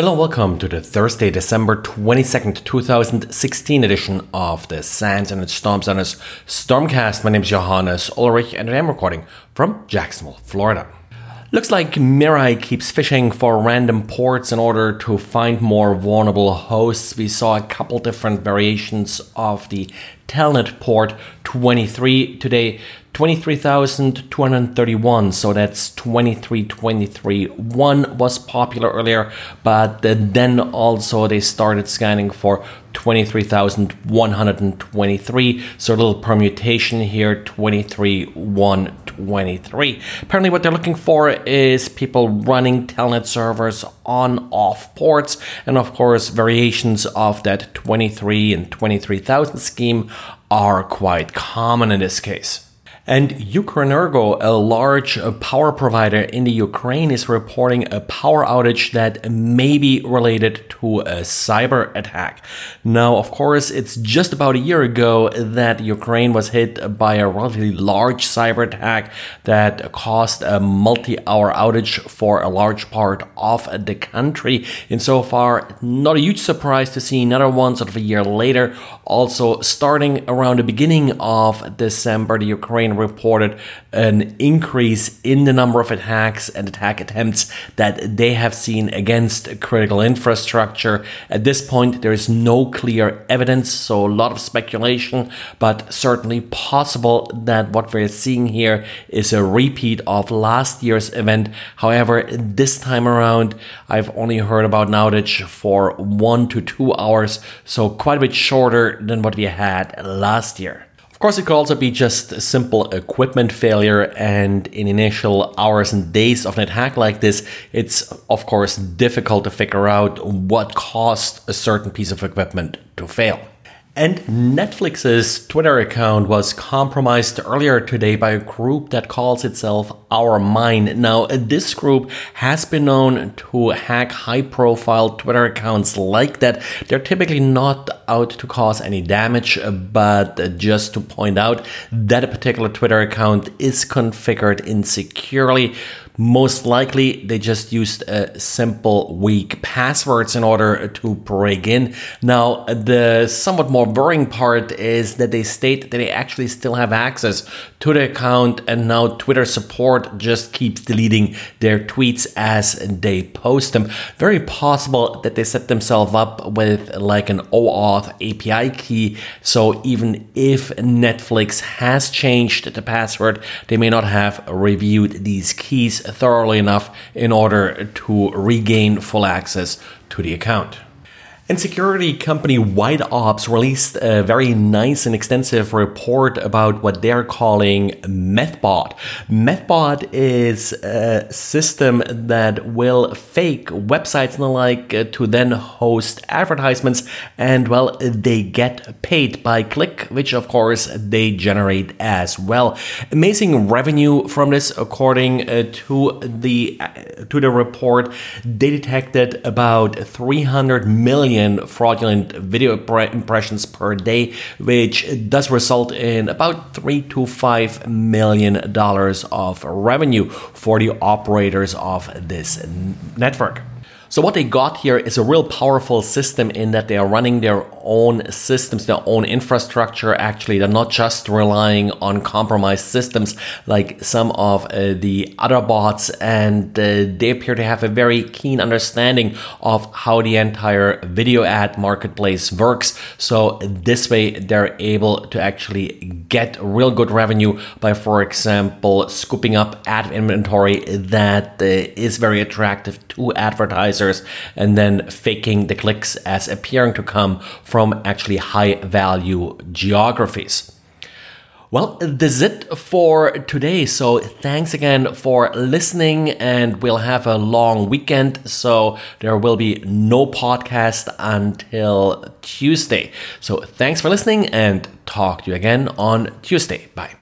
Hello, welcome to the Thursday, December 22nd, 2016 edition of the SANS Internet Storm Center's Stormcast. My name is Johannes Ulrich and I am recording from Jacksonville, Florida. Looks like Mirai keeps fishing for random ports in order to find more vulnerable hosts. We saw a couple different variations of the Telnet port 23 today. 23,231, so that's 2323. One was popular earlier, but then also they started scanning for 23,123. So a little permutation here, 23,123. Apparently, what they're looking for is people running Telnet servers on off ports, and of course, variations of that 23 and 23,000 scheme are quite common in this case. And Ukrenergo, a large uh, power provider in the Ukraine, is reporting a power outage that may be related to a cyber attack. Now, of course, it's just about a year ago that Ukraine was hit by a relatively large cyber attack that caused a multi hour outage for a large part of the country. Insofar, not a huge surprise to see another one sort of a year later. Also, starting around the beginning of December, the Ukraine reported an increase in the number of attacks and attack attempts that they have seen against critical infrastructure. At this point, there is no clear evidence, so a lot of speculation, but certainly possible that what we're seeing here is a repeat of last year's event. However, this time around, I've only heard about an outage for one to two hours, so quite a bit shorter than what we had last year. Of course, it could also be just a simple equipment failure, and in initial hours and days of an attack like this, it's of course difficult to figure out what caused a certain piece of equipment to fail. And Netflix's Twitter account was compromised earlier today by a group that calls itself OurMine. Now, this group has been known to hack high profile Twitter accounts like that. They're typically not out to cause any damage, but just to point out that a particular Twitter account is configured insecurely most likely, they just used a simple weak passwords in order to break in. Now, the somewhat more worrying part is that they state that they actually still have access to the account, and now Twitter support just keeps deleting their tweets as they post them. Very possible that they set themselves up with like an OAuth API key, so even if Netflix has changed the password, they may not have reviewed these keys thoroughly enough in order to regain full access to the account. And security company White Ops released a very nice and extensive report about what they're calling Methbot. Methbot is a system that will fake websites and the like uh, to then host advertisements, and well, they get paid by click, which of course they generate as well. Amazing revenue from this, according uh, to the uh, to the report. They detected about 300 million million fraudulent video impressions per day, which does result in about three to five million dollars of revenue for the operators of this network. So what they got here is a real powerful system in that they are running their own systems, their own infrastructure. Actually, they're not just relying on compromised systems like some of uh, the other bots, and uh, they appear to have a very keen understanding of how the entire video ad marketplace works. So this way, they're able to actually get real good revenue by, for example, scooping up ad inventory that uh, is very attractive to advertisers and then faking the clicks as appearing to come from actually high value geographies. Well, this is it for today. So thanks again for listening, and we'll have a long weekend. So there will be no podcast until Tuesday. So thanks for listening, and talk to you again on Tuesday. Bye.